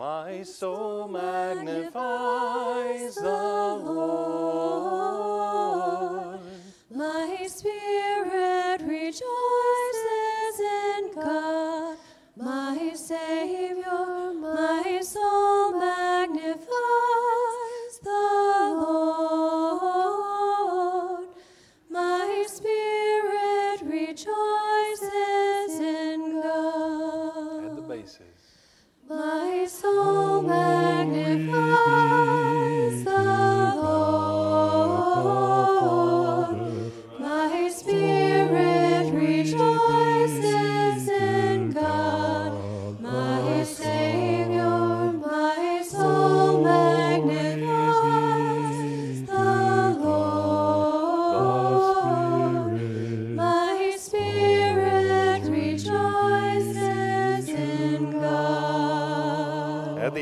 My soul magnifies the Lord.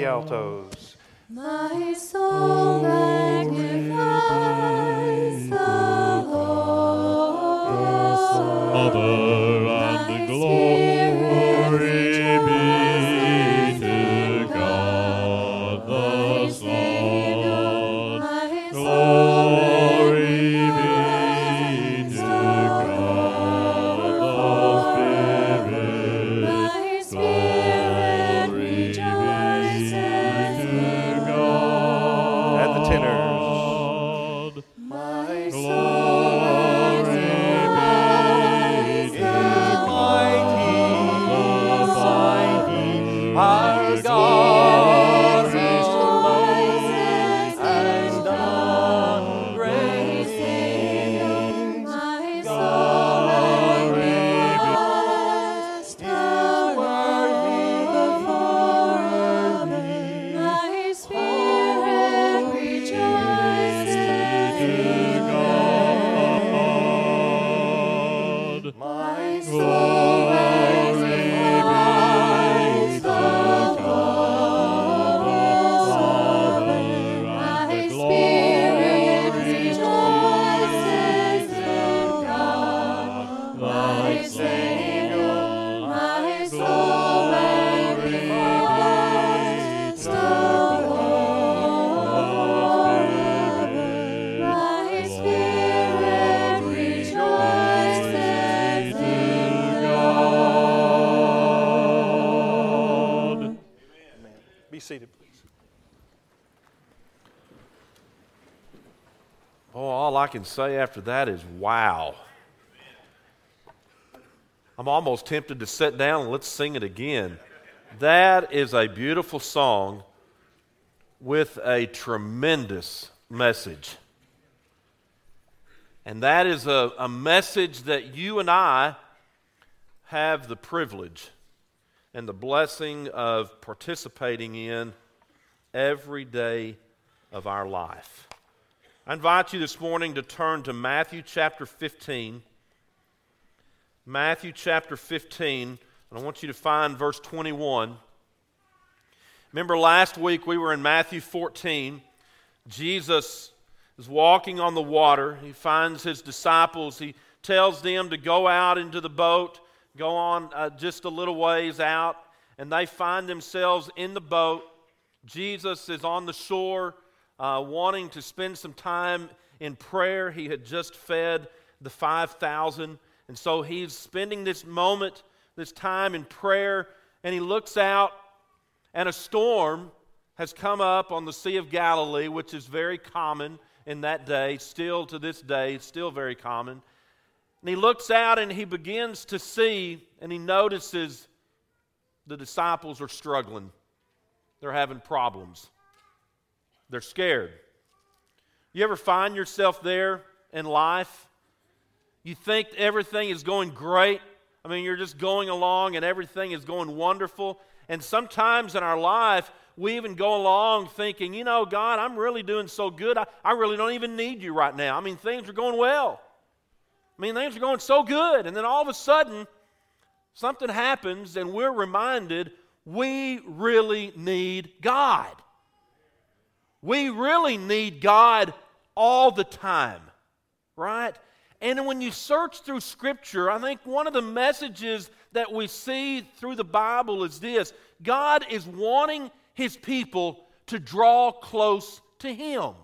Altos. My soul can say after that is wow. I'm almost tempted to sit down and let's sing it again. That is a beautiful song with a tremendous message. And that is a, a message that you and I have the privilege and the blessing of participating in every day of our life. I invite you this morning to turn to Matthew chapter 15. Matthew chapter 15, and I want you to find verse 21. Remember last week we were in Matthew 14. Jesus is walking on the water. He finds his disciples. He tells them to go out into the boat, go on uh, just a little ways out, and they find themselves in the boat. Jesus is on the shore uh, wanting to spend some time in prayer. He had just fed the 5,000, and so he's spending this moment, this time in prayer, and he looks out, and a storm has come up on the Sea of Galilee, which is very common in that day, still to this day, still very common. And he looks out and he begins to see, and he notices the disciples are struggling. They're having problems. They're scared. You ever find yourself there in life? You think everything is going great. I mean, you're just going along and everything is going wonderful. And sometimes in our life, we even go along thinking, you know, God, I'm really doing so good. I, I really don't even need you right now. I mean, things are going well. I mean, things are going so good. And then all of a sudden, something happens and we're reminded we really need God. We really need God all the time, right? And when you search through Scripture, I think one of the messages that we see through the Bible is this God is wanting his people to draw close to him.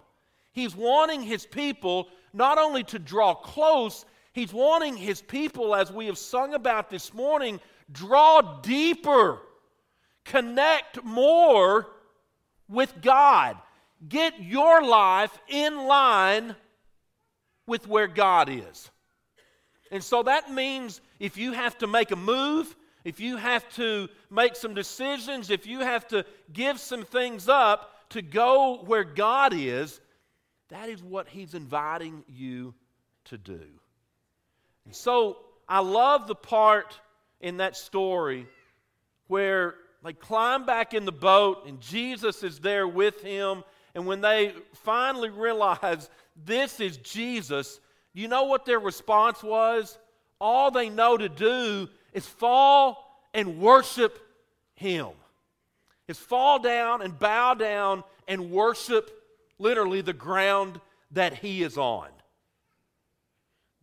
He's wanting his people not only to draw close, he's wanting his people, as we have sung about this morning, draw deeper, connect more with God. Get your life in line with where God is. And so that means if you have to make a move, if you have to make some decisions, if you have to give some things up to go where God is, that is what He's inviting you to do. And so I love the part in that story where they climb back in the boat and Jesus is there with him. And when they finally realize this is Jesus, you know what their response was? All they know to do is fall and worship him. Is fall down and bow down and worship literally the ground that he is on.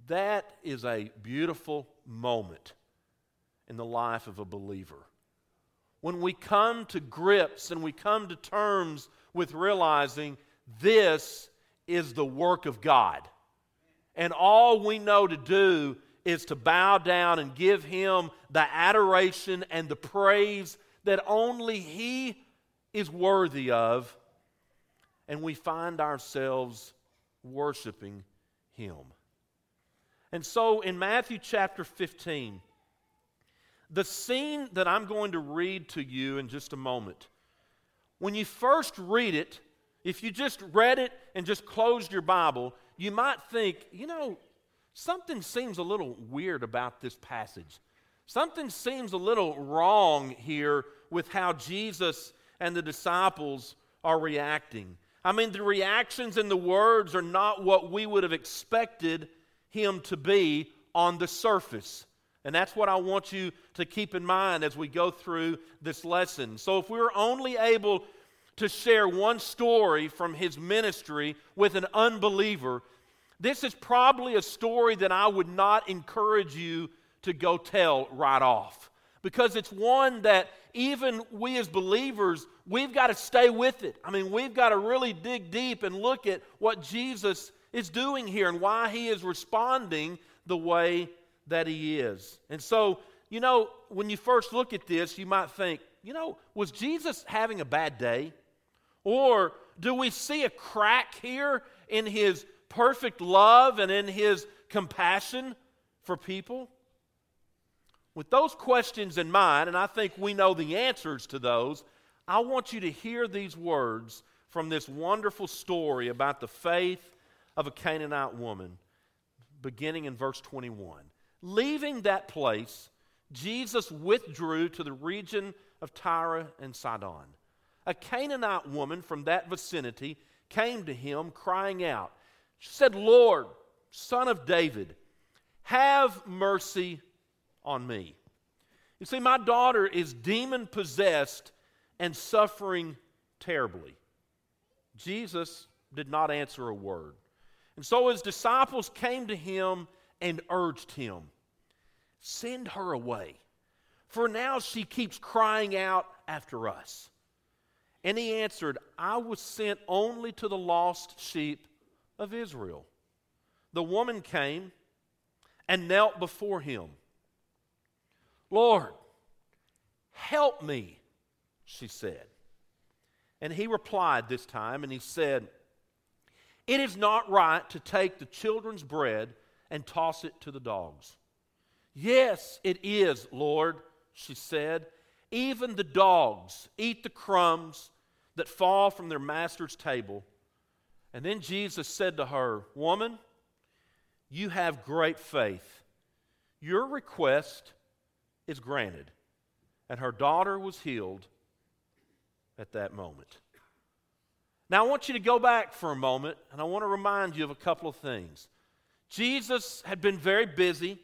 That is a beautiful moment in the life of a believer. When we come to grips and we come to terms with realizing this is the work of God. And all we know to do is to bow down and give Him the adoration and the praise that only He is worthy of. And we find ourselves worshiping Him. And so in Matthew chapter 15, the scene that I'm going to read to you in just a moment, when you first read it, if you just read it and just closed your Bible, you might think, you know, something seems a little weird about this passage. Something seems a little wrong here with how Jesus and the disciples are reacting. I mean, the reactions and the words are not what we would have expected him to be on the surface. And that's what I want you to keep in mind as we go through this lesson. So, if we were only able to share one story from his ministry with an unbeliever, this is probably a story that I would not encourage you to go tell right off. Because it's one that even we as believers, we've got to stay with it. I mean, we've got to really dig deep and look at what Jesus is doing here and why he is responding the way that he is. And so, you know, when you first look at this, you might think, you know, was Jesus having a bad day? Or do we see a crack here in his perfect love and in his compassion for people? With those questions in mind, and I think we know the answers to those, I want you to hear these words from this wonderful story about the faith of a Canaanite woman, beginning in verse 21. Leaving that place, Jesus withdrew to the region of Tyre and Sidon. A Canaanite woman from that vicinity came to him, crying out. She said, Lord, son of David, have mercy on me. You see, my daughter is demon possessed and suffering terribly. Jesus did not answer a word. And so his disciples came to him and urged him, Send her away, for now she keeps crying out after us. And he answered, I was sent only to the lost sheep of Israel. The woman came and knelt before him. Lord, help me, she said. And he replied this time, and he said, It is not right to take the children's bread and toss it to the dogs. Yes, it is, Lord, she said. Even the dogs eat the crumbs that fall from their master's table. And then Jesus said to her, Woman, you have great faith. Your request is granted. And her daughter was healed at that moment. Now, I want you to go back for a moment, and I want to remind you of a couple of things. Jesus had been very busy.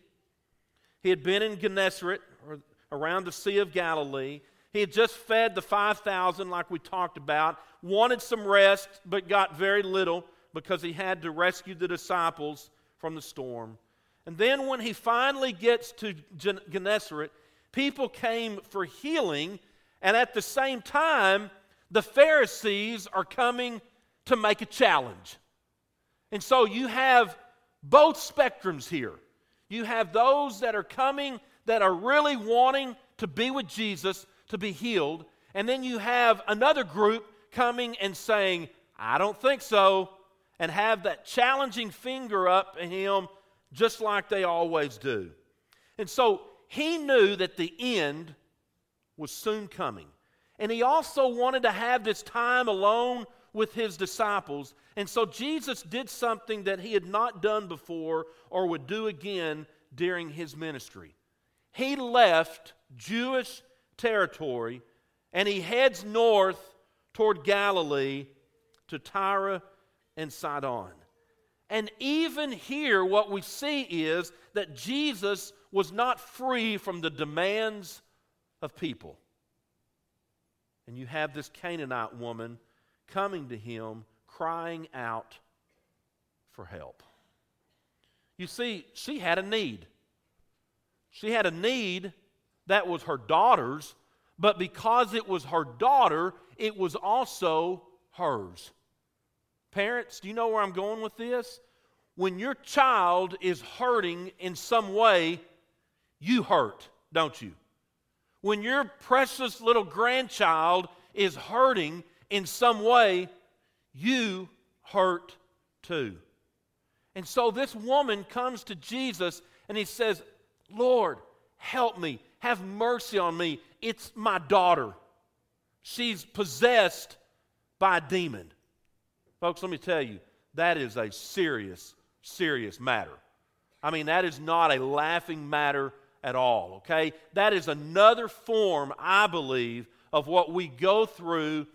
He had been in Gennesaret, or around the Sea of Galilee. He had just fed the 5,000, like we talked about, wanted some rest, but got very little because he had to rescue the disciples from the storm. And then when he finally gets to Gennesaret, people came for healing, and at the same time, the Pharisees are coming to make a challenge. And so you have both spectrums here. You have those that are coming that are really wanting to be with Jesus, to be healed. And then you have another group coming and saying, I don't think so, and have that challenging finger up at him just like they always do. And so he knew that the end was soon coming. And he also wanted to have this time alone with his disciples. And so Jesus did something that he had not done before or would do again during his ministry. He left Jewish territory and he heads north toward Galilee to Tyre and Sidon. And even here, what we see is that Jesus was not free from the demands of people. And you have this Canaanite woman coming to him, crying out for help. You see, she had a need. She had a need that was her daughter's, but because it was her daughter, it was also hers. Parents, do you know where I'm going with this? When your child is hurting in some way, you hurt, don't you? When your precious little grandchild is hurting in some way, you hurt too. And so this woman comes to Jesus and he says, Lord, help me. Have mercy on me. It's my daughter. She's possessed by a demon. Folks, let me tell you, that is a serious, serious matter. I mean, that is not a laughing matter at all, okay? That is another form, I believe, of what we go through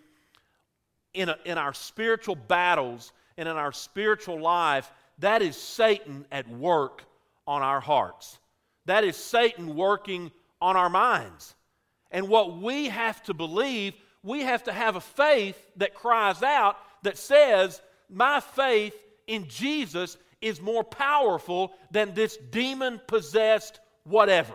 in, a, in our spiritual battles and in our spiritual life. That is Satan at work on our hearts. That is Satan working on our minds. And what we have to believe, we have to have a faith that cries out, that says, My faith in Jesus is more powerful than this demon possessed whatever.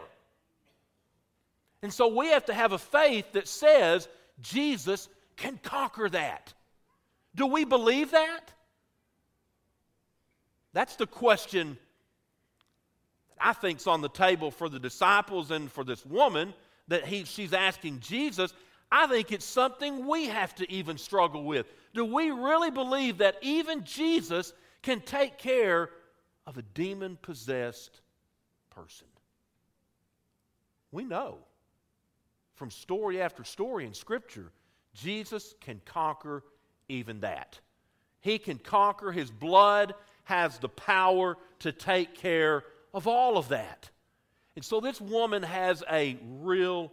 And so we have to have a faith that says Jesus can conquer that. Do we believe that? That's the question I think's on the table for the disciples and for this woman that he, she's asking Jesus. I think it's something we have to even struggle with. Do we really believe that even Jesus can take care of a demon possessed person? We know from story after story in Scripture, Jesus can conquer even that. He can conquer, His blood has the power to take care of all of that. And so this woman has a real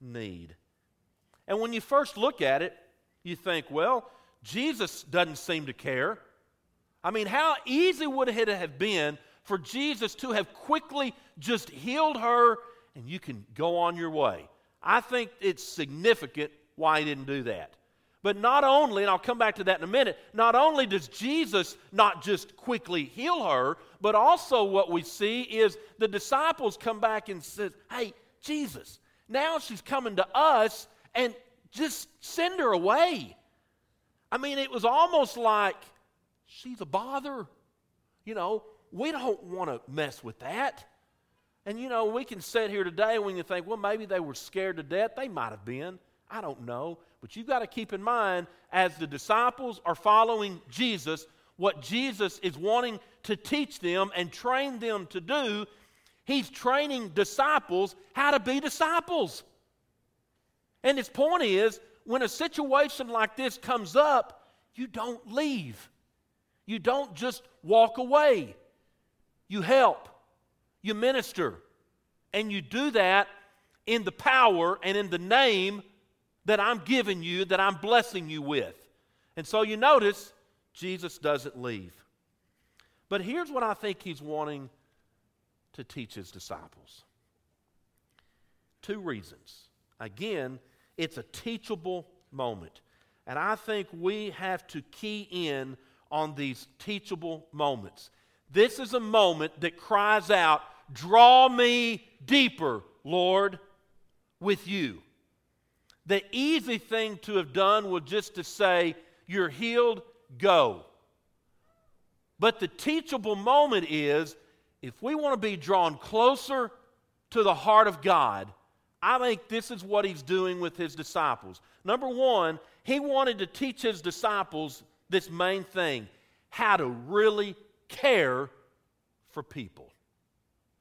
need. And when you first look at it, you think, well, Jesus doesn't seem to care. I mean, how easy would it have been for Jesus to have quickly just healed her and you can go on your way? I think it's significant why he didn't do that. But not only, and I'll come back to that in a minute, not only does Jesus not just quickly heal her, but also what we see is the disciples come back and says, "Hey, Jesus, now she's coming to us and just send her away." I mean, it was almost like she's a bother. You know, we don't want to mess with that. And you know, we can sit here today when you think, well, maybe they were scared to death. They might have been. I don't know. But you've got to keep in mind, as the disciples are following Jesus, what Jesus is wanting to teach them and train them to do, he's training disciples how to be disciples. And his point is when a situation like this comes up, you don't leave. You don't just walk away. You help you minister. And you do that in the power and in the name that I'm giving you, that I'm blessing you with. And so you notice Jesus doesn't leave. But here's what I think he's wanting to teach his disciples two reasons. Again, it's a teachable moment. And I think we have to key in on these teachable moments. This is a moment that cries out, Draw me deeper, Lord, with you. The easy thing to have done was just to say, You're healed, go. But the teachable moment is if we want to be drawn closer to the heart of God, I think this is what he's doing with his disciples. Number one, he wanted to teach his disciples this main thing how to really care for people.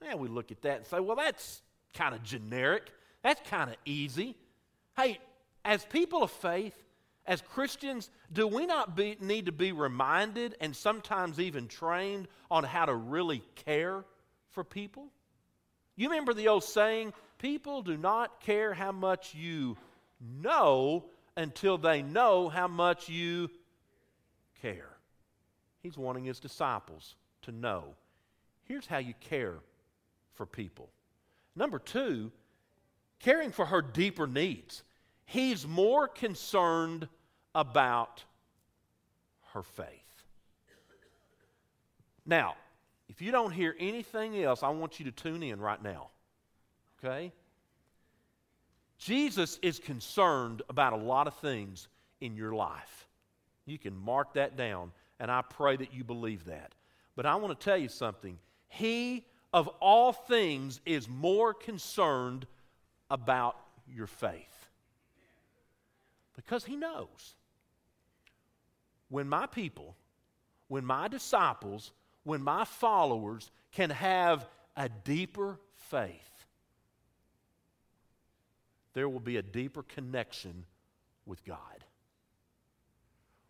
Now we look at that and say, well, that's kind of generic. That's kind of easy. Hey, as people of faith, as Christians, do we not be, need to be reminded and sometimes even trained on how to really care for people? You remember the old saying, people do not care how much you know until they know how much you care. He's wanting his disciples to know here's how you care for people. Number two, caring for her deeper needs. He's more concerned about her faith. Now, if you don't hear anything else, I want you to tune in right now. Okay? Jesus is concerned about a lot of things in your life. You can mark that down, and I pray that you believe that. But I want to tell you something. He, of all things, is more concerned about your faith. Because he knows when my people, when my disciples, when my followers can have a deeper faith, there will be a deeper connection with God.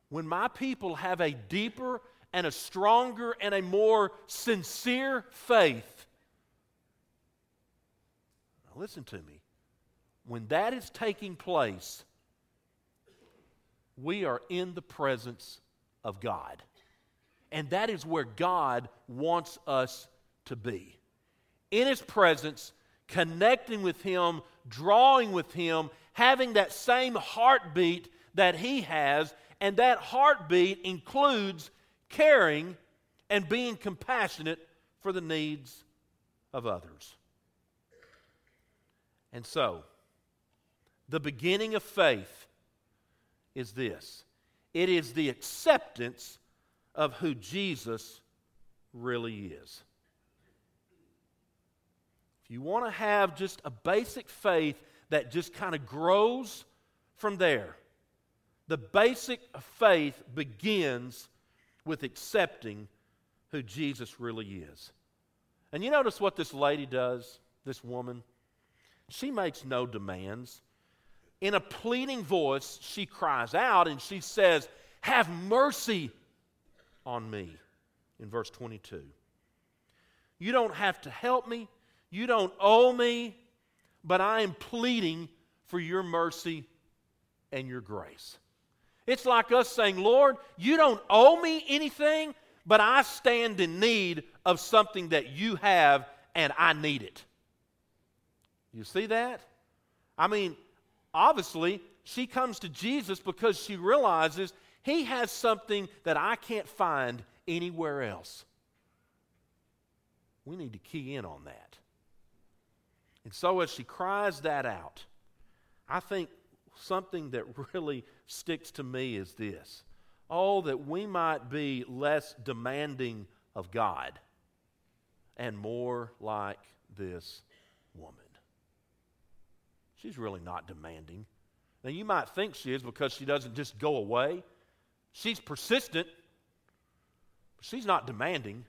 When my people have a deeper and a stronger and a more sincere faith, now listen to me, when that is taking place, we are in the presence of God. And that is where God wants us to be. In His presence, connecting with Him, drawing with Him, having that same heartbeat that He has, and that heartbeat includes caring and being compassionate for the needs of others. And so, the beginning of faith is this it is the acceptance of who Jesus really is. If you want to have just a basic faith that just kind of grows from there, the basic faith begins with accepting who Jesus really is. And you notice what this lady does, this woman? She makes no demands. In a pleading voice, she cries out and she says, Have mercy on me, in verse 22. You don't have to help me, you don't owe me, but I am pleading for your mercy and your grace. It's like us saying, Lord, you don't owe me anything, but I stand in need of something that you have and I need it. You see that? I mean, obviously, she comes to Jesus because she realizes he has something that I can't find anywhere else. We need to key in on that. And so, as she cries that out, I think something that really sticks to me is this oh, that we might be less demanding of God and more like this woman. She's really not demanding. Now, you might think she is because she doesn't just go away. She's persistent, but she's not demanding.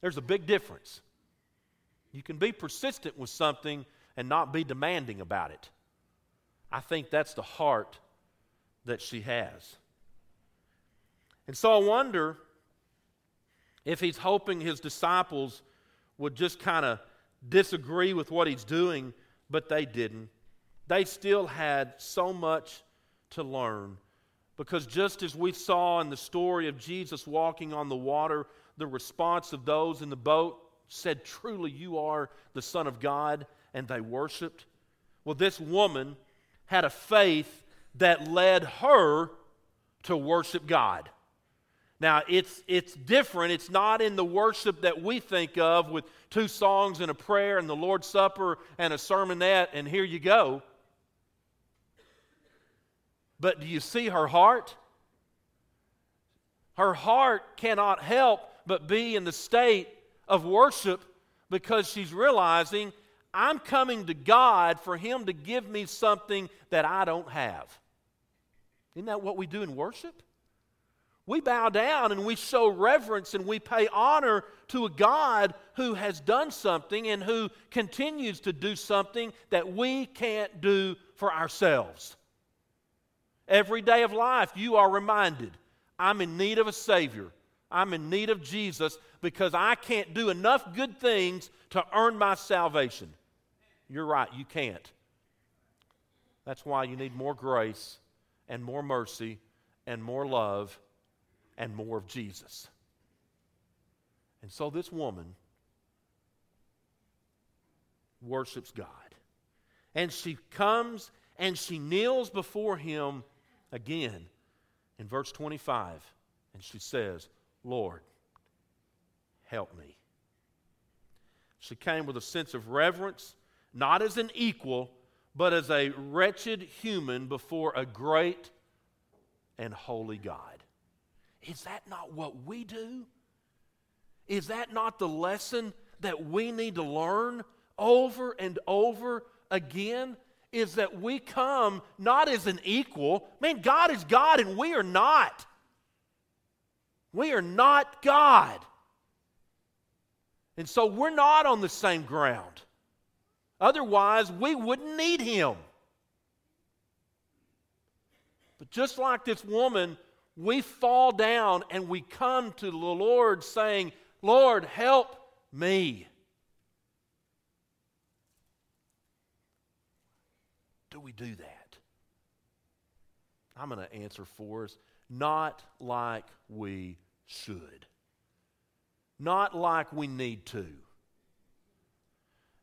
There's a big difference. You can be persistent with something and not be demanding about it. I think that's the heart that she has. And so I wonder if he's hoping his disciples would just kind of disagree with what he's doing, but they didn't. They still had so much to learn. Because just as we saw in the story of Jesus walking on the water, the response of those in the boat said, Truly, you are the Son of God, and they worshiped. Well, this woman had a faith that led her to worship God. Now, it's, it's different. It's not in the worship that we think of with two songs and a prayer and the Lord's Supper and a sermonette, and here you go. But do you see her heart? Her heart cannot help but be in the state of worship because she's realizing I'm coming to God for Him to give me something that I don't have. Isn't that what we do in worship? We bow down and we show reverence and we pay honor to a God who has done something and who continues to do something that we can't do for ourselves. Every day of life, you are reminded I'm in need of a Savior. I'm in need of Jesus because I can't do enough good things to earn my salvation. You're right, you can't. That's why you need more grace and more mercy and more love and more of Jesus. And so this woman worships God. And she comes and she kneels before him again in verse 25. And she says, Lord, help me. She came with a sense of reverence, not as an equal, but as a wretched human before a great and holy God. Is that not what we do? Is that not the lesson that we need to learn over and over again? Is that we come not as an equal. Man, God is God and we are not. We are not God. And so we're not on the same ground. Otherwise, we wouldn't need Him. But just like this woman, we fall down and we come to the Lord saying, Lord, help me. Do we do that? I'm going to answer for us not like we should, not like we need to.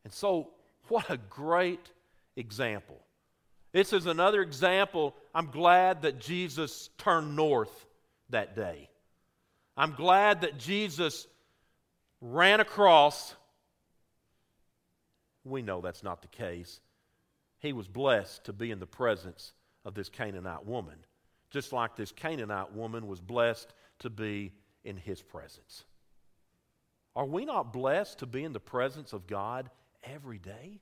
And so, what a great example. This is another example. I'm glad that Jesus turned north that day. I'm glad that Jesus ran across. We know that's not the case. He was blessed to be in the presence of this Canaanite woman, just like this Canaanite woman was blessed to be in his presence. Are we not blessed to be in the presence of God every day?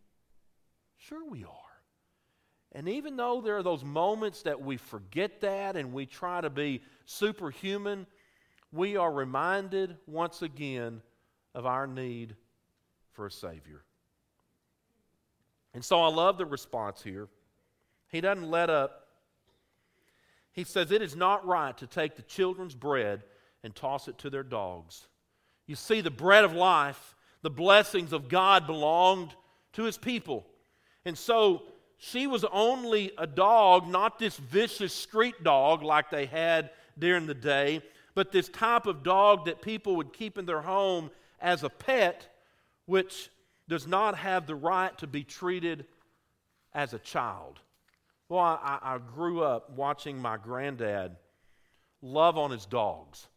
Sure, we are. And even though there are those moments that we forget that and we try to be superhuman, we are reminded once again of our need for a Savior. And so I love the response here. He doesn't let up. He says, It is not right to take the children's bread and toss it to their dogs. You see, the bread of life, the blessings of God belonged to his people. And so she was only a dog, not this vicious street dog like they had during the day, but this type of dog that people would keep in their home as a pet, which does not have the right to be treated as a child. Well, I, I grew up watching my granddad love on his dogs.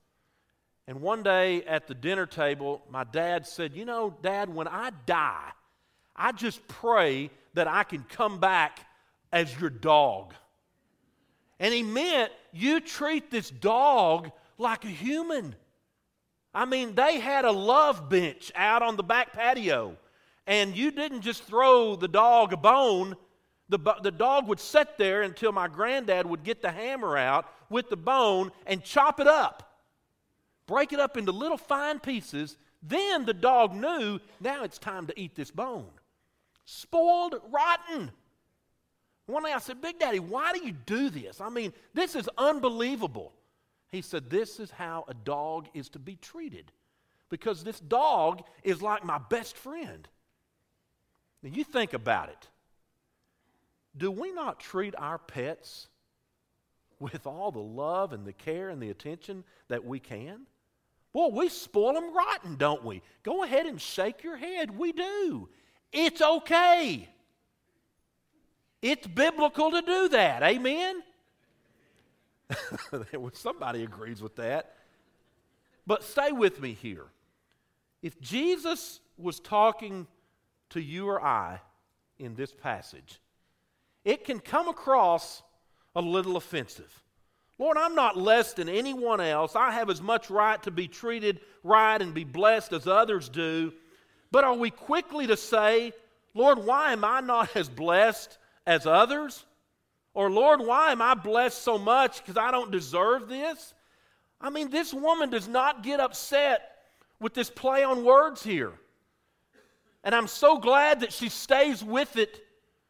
And one day at the dinner table, my dad said, You know, Dad, when I die, I just pray that I can come back as your dog. And he meant you treat this dog like a human. I mean, they had a love bench out on the back patio, and you didn't just throw the dog a bone. The, the dog would sit there until my granddad would get the hammer out with the bone and chop it up, break it up into little fine pieces. Then the dog knew now it's time to eat this bone spoiled, rotten. One day I said, Big Daddy, why do you do this? I mean, this is unbelievable. He said, This is how a dog is to be treated because this dog is like my best friend. Now, you think about it. Do we not treat our pets with all the love and the care and the attention that we can? Boy, we spoil them rotten, don't we? Go ahead and shake your head. We do. It's okay. It's biblical to do that. Amen? Somebody agrees with that. But stay with me here. If Jesus was talking to you or I in this passage, it can come across a little offensive. Lord, I'm not less than anyone else. I have as much right to be treated right and be blessed as others do. But are we quickly to say, Lord, why am I not as blessed as others? Or, Lord, why am I blessed so much because I don't deserve this? I mean, this woman does not get upset with this play on words here. And I'm so glad that she stays with it.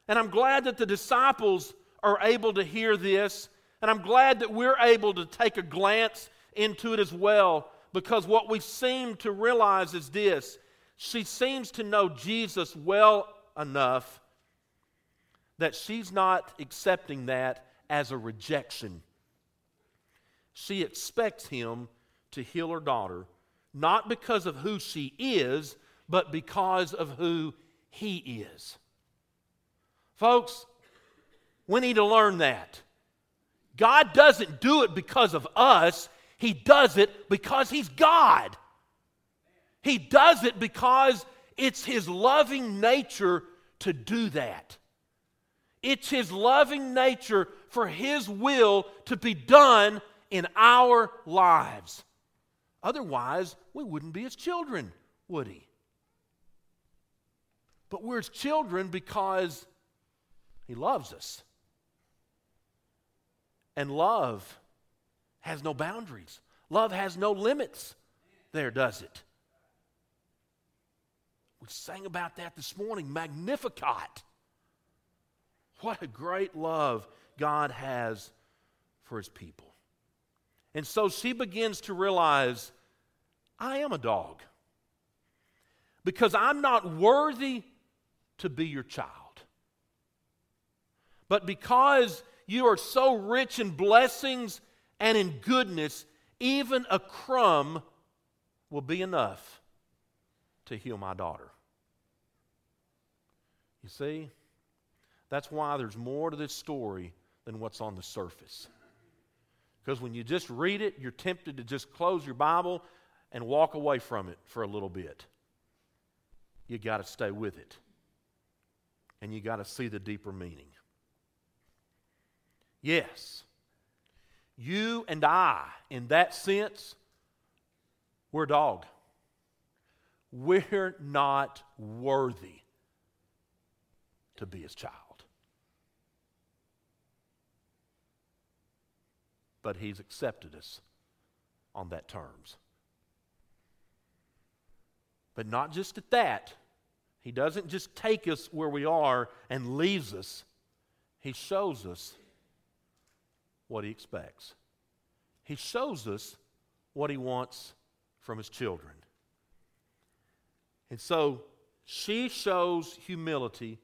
And I'm glad that the disciples are able to hear this. And I'm glad that we're able to take a glance into it as well. Because what we seem to realize is this she seems to know Jesus well enough that she's not accepting that as a rejection. She expects him to heal her daughter, not because of who she is, but because of who he is. Folks, we need to learn that. God doesn't do it because of us, He does it because He's God. He does it because it's His loving nature to do that. It's His loving nature for His will to be done in our lives. Otherwise, we wouldn't be His children, would He? But we're His children because He loves us. And love has no boundaries, love has no limits. There, does it? We sang about that this morning. Magnificat. What a great love God has for his people. And so she begins to realize I am a dog because I'm not worthy to be your child. But because you are so rich in blessings and in goodness, even a crumb will be enough to heal my daughter. You see, that's why there's more to this story than what's on the surface. Because when you just read it, you're tempted to just close your Bible and walk away from it for a little bit. You got to stay with it. And you got to see the deeper meaning. Yes, you and I, in that sense, we're dog. We're not worthy to be his child. But he's accepted us on that terms. But not just at that. He doesn't just take us where we are and leaves us. He shows us what he expects. He shows us what he wants from his children. And so she shows humility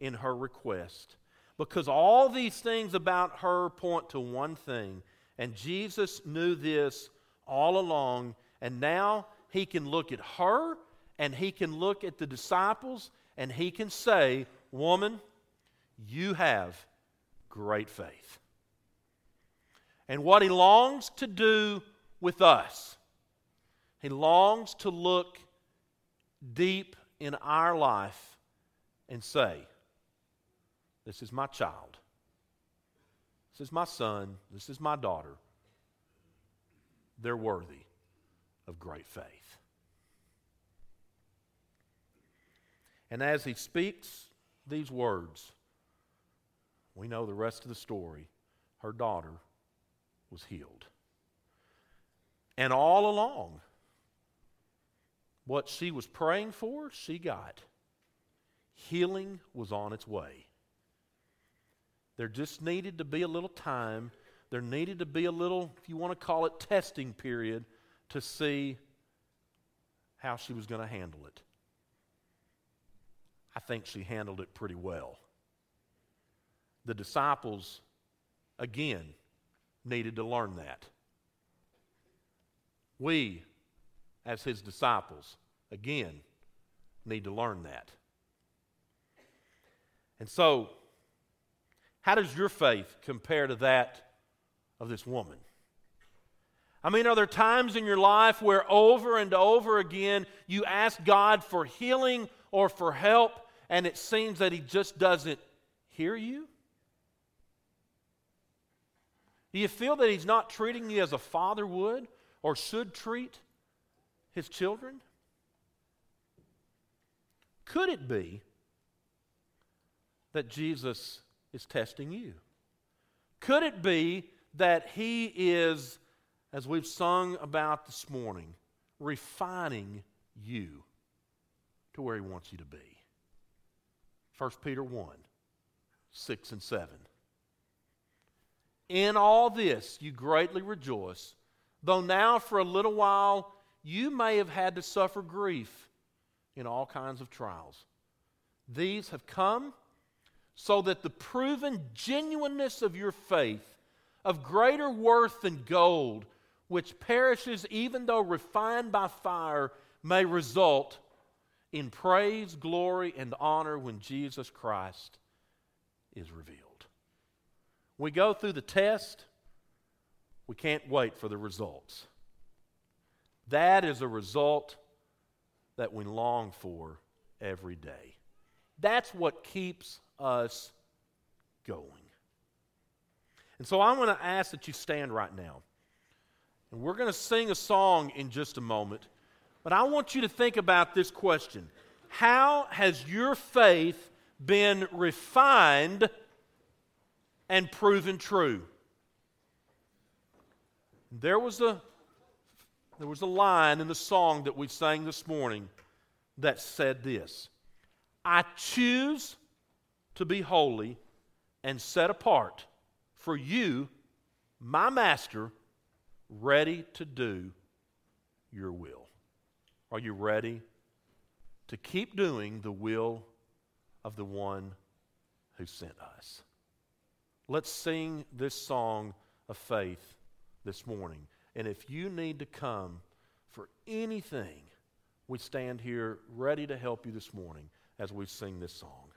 in her request because all these things about her point to one thing. And Jesus knew this all along. And now he can look at her and he can look at the disciples and he can say, Woman, you have great faith. And what he longs to do with us, he longs to look deep in our life and say, This is my child. This is my son. This is my daughter. They're worthy of great faith. And as he speaks these words, we know the rest of the story. Her daughter was healed. And all along, what she was praying for, she got. Healing was on its way. There just needed to be a little time. There needed to be a little, if you want to call it, testing period to see how she was going to handle it. I think she handled it pretty well. The disciples, again, needed to learn that. We, as his disciples, again, need to learn that. And so, how does your faith compare to that of this woman? I mean, are there times in your life where over and over again you ask God for healing or for help, and it seems that He just doesn't hear you? Do you feel that He's not treating you as a father would or should treat His children? Could it be that Jesus is testing you? Could it be that He is, as we've sung about this morning, refining you to where He wants you to be? 1 Peter 1 6 and 7. In all this you greatly rejoice, though now for a little while you may have had to suffer grief in all kinds of trials. These have come so that the proven genuineness of your faith, of greater worth than gold, which perishes even though refined by fire, may result in praise, glory, and honor when Jesus Christ is revealed. We go through the test, we can't wait for the results. That is a result that we long for every day. That's what keeps us going. And so I want to ask that you stand right now. And we're going to sing a song in just a moment. But I want you to think about this question How has your faith been refined and proven true? There was a there was a line in the song that we sang this morning that said this I choose to be holy and set apart for you, my master, ready to do your will. Are you ready to keep doing the will of the one who sent us? Let's sing this song of faith this morning. And if you need to come for anything, we stand here ready to help you this morning as we sing this song.